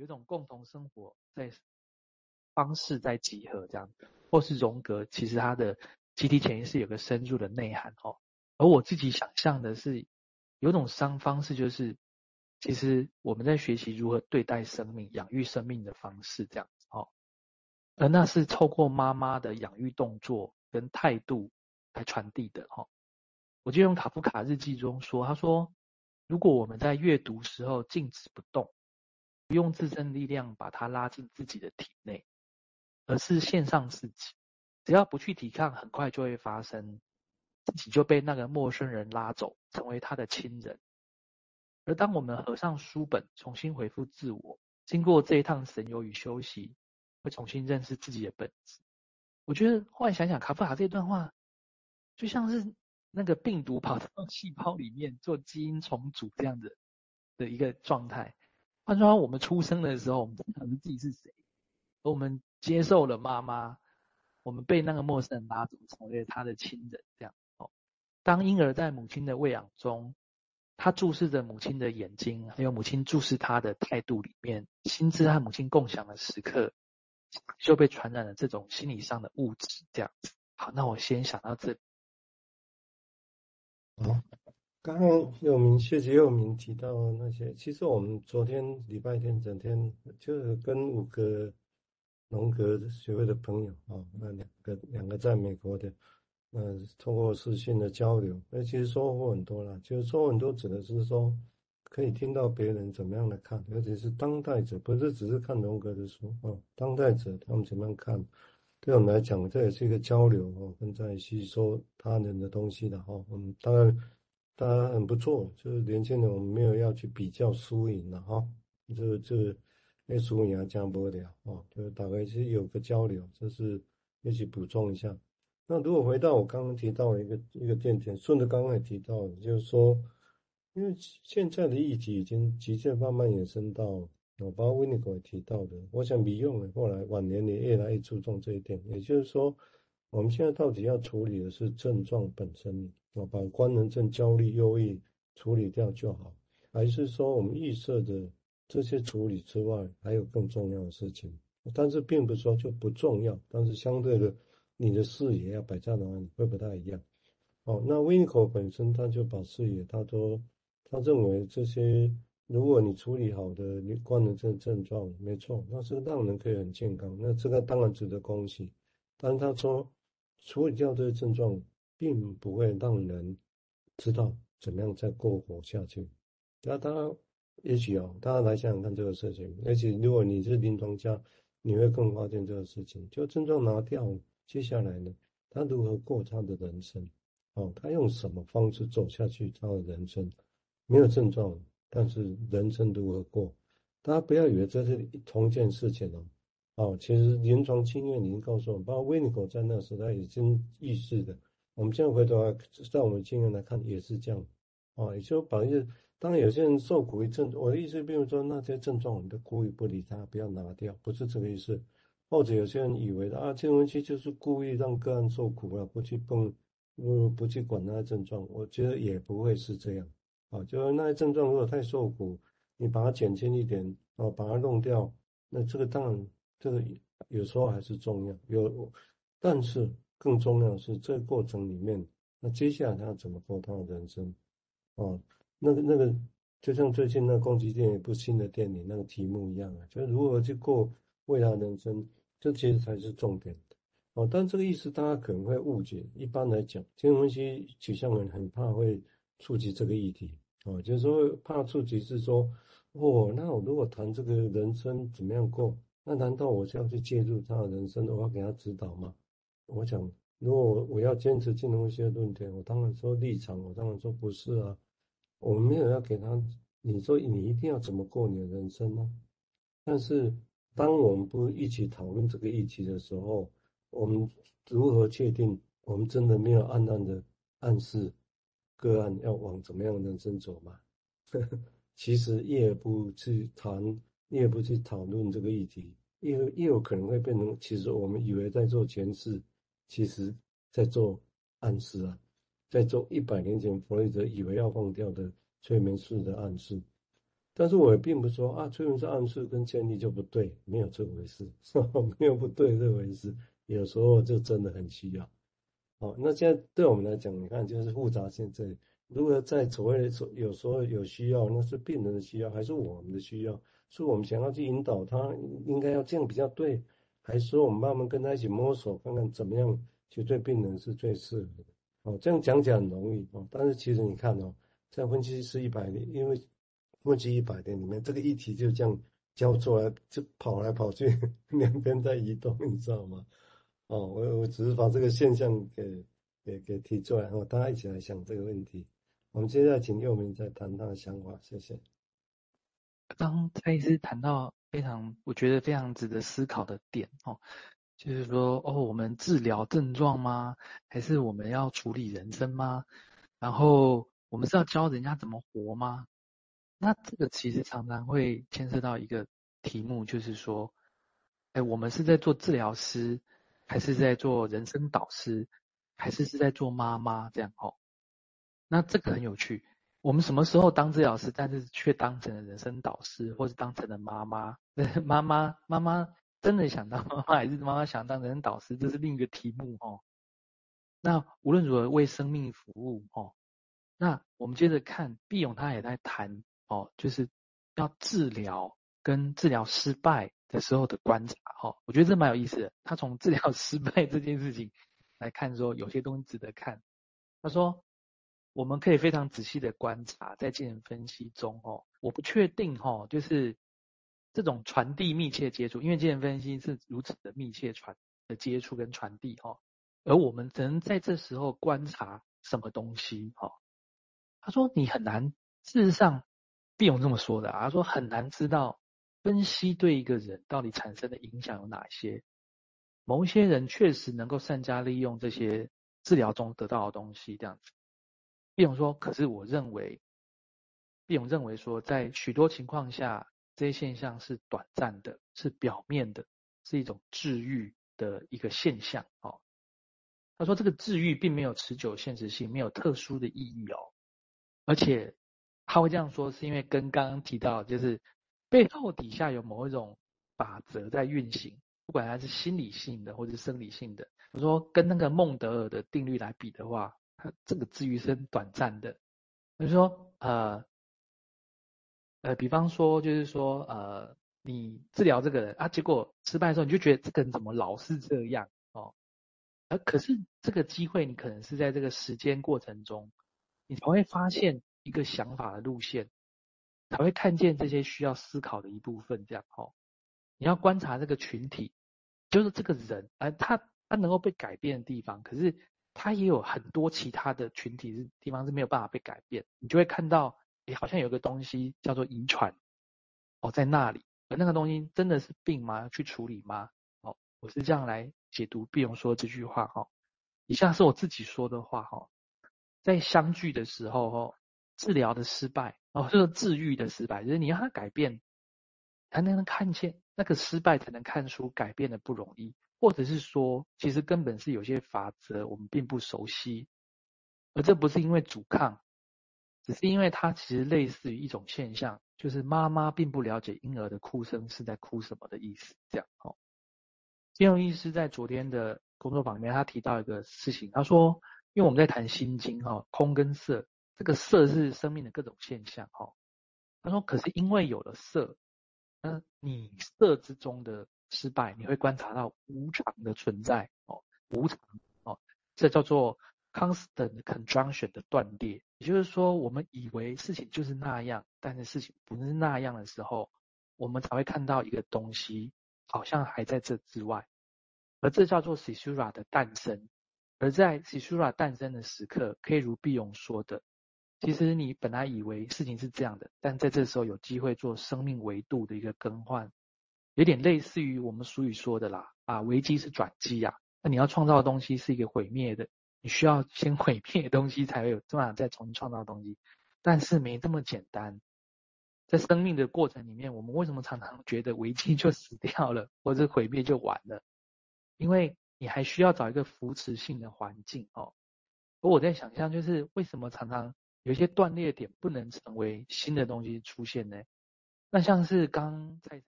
有种共同生活在方式在集合这样，或是荣格，其实他的集体潜意识有个深入的内涵哦。而我自己想象的是，有种商方式就是，其实我们在学习如何对待生命、养育生命的方式这样子哦。而那是透过妈妈的养育动作跟态度来传递的哦。我就用卡夫卡日记中说，他说，如果我们在阅读时候静止不动，不用自身力量把它拉进自己的体内，而是献上自己，只要不去抵抗，很快就会发生。自己就被那个陌生人拉走，成为他的亲人。而当我们合上书本，重新恢复自我，经过这一趟神游与休息，会重新认识自己的本质。我觉得后来想想，卡夫卡这段话，就像是那个病毒跑到细胞里面做基因重组这样的的一个状态。换句话说，我们出生的时候，我们不知道自己是谁，而我们接受了妈妈，我们被那个陌生人拉走，成为他的亲人，这样。当婴儿在母亲的喂养中，他注视着母亲的眼睛，还有母亲注视他的态度里面，心智和母亲共享的时刻，就被传染了这种心理上的物质。这样子，好，那我先想到这里。刚刚有明谢谢又明提到那些，其实我们昨天礼拜天整天就是跟五个荣格学会的朋友啊，那两个两个在美国的。嗯，通过视讯的交流，那其实收获很多了。就是收获很多，指的是说可以听到别人怎么样来看，尤其是当代者，不是只是看荣格的书哦。当代者他们怎么样看，对我们来讲，这也是一个交流哦，跟在吸收他人的东西的哈。嗯，当然，当然很不错。就是年轻人，我们没有要去比较输赢的哈。这这，那输赢还讲不了哦。就是大概是有个交流，这是一起补充一下。那如果回到我刚刚提到的一个一个点点，顺着刚刚也提到的，就是说，因为现在的议题已经急剧慢慢延伸到，我包括维尼口也提到的，我想米用后来晚年也越来越注重这一点，也就是说，我们现在到底要处理的是症状本身，我把官能症、焦虑、忧郁处理掉就好，还是说我们预设的这些处理之外，还有更重要的事情？但是并不是说就不重要，但是相对的。你的视野要摆在哪里会不太一样，哦，那维尼口本身他就把视野，他说他认为这些如果你处理好的你官能症症状，没错，那是让人可以很健康，那这个当然值得恭喜。但是他说处理掉这些症状，并不会让人知道怎么样再过活下去。那当然，也许啊，大家来想想看这个事情，而且如果你是临床家，你会更发现这个事情，就症状拿掉。接下来呢，他如何过他的人生？哦，他用什么方式走下去他的人生？没有症状，但是人生如何过？大家不要以为这是同一件事情哦。哦，其实临床经验已经告诉我们，包括维尼狗在那时代已经意识的。我们现在回头来，在我们经验来看，也是这样。啊，也就把一些，当然有些人受苦于症，我的意思，比如说那些症状，我们都故意不理他，不要拿掉，不是这个意思。或者有些人以为啊，这东西就是故意让个案受苦了，不去碰，不不去管那些症状，我觉得也不会是这样啊。就是那些症状如果太受苦，你把它减轻一点啊，把它弄掉，那这个当然这个有时候还是重要。有，但是更重要是这个过程里面，那接下来他要怎么过他的人生啊？那个那个，就像最近那宫崎电影一部新的电影那个题目一样啊，就是如何去过未来人生。这其实才是重点哦，但这个意思大家可能会误解。一般来讲，精神分析取向人很怕会触及这个议题哦，就是说怕触及是说，哦，那我如果谈这个人生怎么样过，那难道我是要去介入他的人生，我要给他指导吗？我想，如果我我要坚持精神分析的论点，我当然说立场，我当然说不是啊，我们没有要给他，你说你一定要怎么过你的人生呢？但是。当我们不一起讨论这个议题的时候，我们如何确定我们真的没有暗暗的暗示个案要往怎么样的人生走吗？其实越不去谈，越不去讨论这个议题，越越有可能会变成，其实我们以为在做诠释，其实在做暗示啊，在做一百年前弗洛伊德以为要放掉的催眠术的暗示。但是我也并不说啊，催眠师暗示跟建立就不对，没有这回事，没有不对这回事。有时候就真的很需要。好，那现在对我们来讲，你看就是复杂性这里。如果在所谓的说，有时候有需要，那是病人的需要，还是我们的需要？是我们想要去引导他，应该要这样比较对，还是说我们慢慢跟他一起摸索，看看怎么样去对病人是最适合的？哦，这样讲起来很容易哦，但是其实你看哦，在分析师一百年，因为分析一百年里面，这个议题就这样交错来，就跑来跑去，两边在移动，你知道吗？哦，我我只是把这个现象给给给提出来，然后大家一起来想这个问题。我们接下来请佑明再谈他的想法，谢谢。刚蔡医师谈到非常，我觉得非常值得思考的点哦，就是说哦，我们治疗症状吗？还是我们要处理人生吗？然后我们是要教人家怎么活吗？那这个其实常常会牵涉到一个题目，就是说，哎，我们是在做治疗师，还是在做人生导师，还是是在做妈妈这样哦？那这个很有趣。我们什么时候当治疗师，但是却当成了人生导师，或是当成了妈妈？妈妈妈妈真的想当妈妈，还是妈妈想当人生导师？这是另一个题目哦。那无论如何为生命服务哦。那我们接着看，毕勇他也在谈哦，就是要治疗跟治疗失败的时候的观察哦。我觉得这蛮有意思的。他从治疗失败这件事情来看，说有些东西值得看。他说。我们可以非常仔细的观察，在精神分析中，哦，我不确定，哦，就是这种传递密切接触，因为精神分析是如此的密切传的接触跟传递，哦，而我们只能在这时候观察什么东西，哦，他说你很难，事实上，毕勇这么说的啊，他说很难知道分析对一个人到底产生的影响有哪些，某一些人确实能够善加利用这些治疗中得到的东西，这样子。毕勇说：“可是我认为，毕勇认为说，在许多情况下，这些现象是短暂的，是表面的，是一种治愈的一个现象。哦，他说这个治愈并没有持久现实性，没有特殊的意义哦。而且他会这样说，是因为跟刚刚提到，就是背后底下有某一种法则在运行，不管它是心理性的或者是生理性的。我说跟那个孟德尔的定律来比的话。”这个治愈是很短暂的，就是说，呃，呃，比方说，就是说，呃，你治疗这个人啊，结果失败的时候，你就觉得这个人怎么老是这样哦？而可是这个机会，你可能是在这个时间过程中，你才会发现一个想法的路线，才会看见这些需要思考的一部分，这样哦。你要观察这个群体，就是这个人，呃，他他能够被改变的地方，可是。它也有很多其他的群体是地方是没有办法被改变，你就会看到，诶，好像有个东西叫做遗传，哦，在那里，而那个东西真的是病吗？要去处理吗？哦，我是这样来解读毕勇说这句话哈。以下是我自己说的话哈，在相聚的时候哈，治疗的失败哦，这个治愈的失败，就是你让他改变，才能看见那个失败，才能看出改变的不容易。或者是说，其实根本是有些法则我们并不熟悉，而这不是因为阻抗，只是因为它其实类似于一种现象，就是妈妈并不了解婴儿的哭声是在哭什么的意思。这样哦，金融医师在昨天的工作坊里面，他提到一个事情，他说，因为我们在谈心经哈，空跟色，这个色是生命的各种现象哈。他说，可是因为有了色，那你色之中的。失败，你会观察到无常的存在哦，无常哦，这叫做 constant conjunction 的断裂。也就是说，我们以为事情就是那样，但是事情不是那样的时候，我们才会看到一个东西好像还在这之外，而这叫做 s i s u r a 的诞生。而在 s i s u r a 诞生的时刻，可以如毕勇说的，其实你本来以为事情是这样的，但在这时候有机会做生命维度的一个更换。有点类似于我们俗语说的啦，啊，危机是转机呀。那你要创造的东西是一个毁灭的，你需要先毁灭的东西才会有办法再重新创造东西。但是没这么简单，在生命的过程里面，我们为什么常常觉得危机就死掉了，或者毁灭就完了？因为你还需要找一个扶持性的环境哦。而我在想象，就是为什么常常有一些断裂点不能成为新的东西出现呢？那像是刚在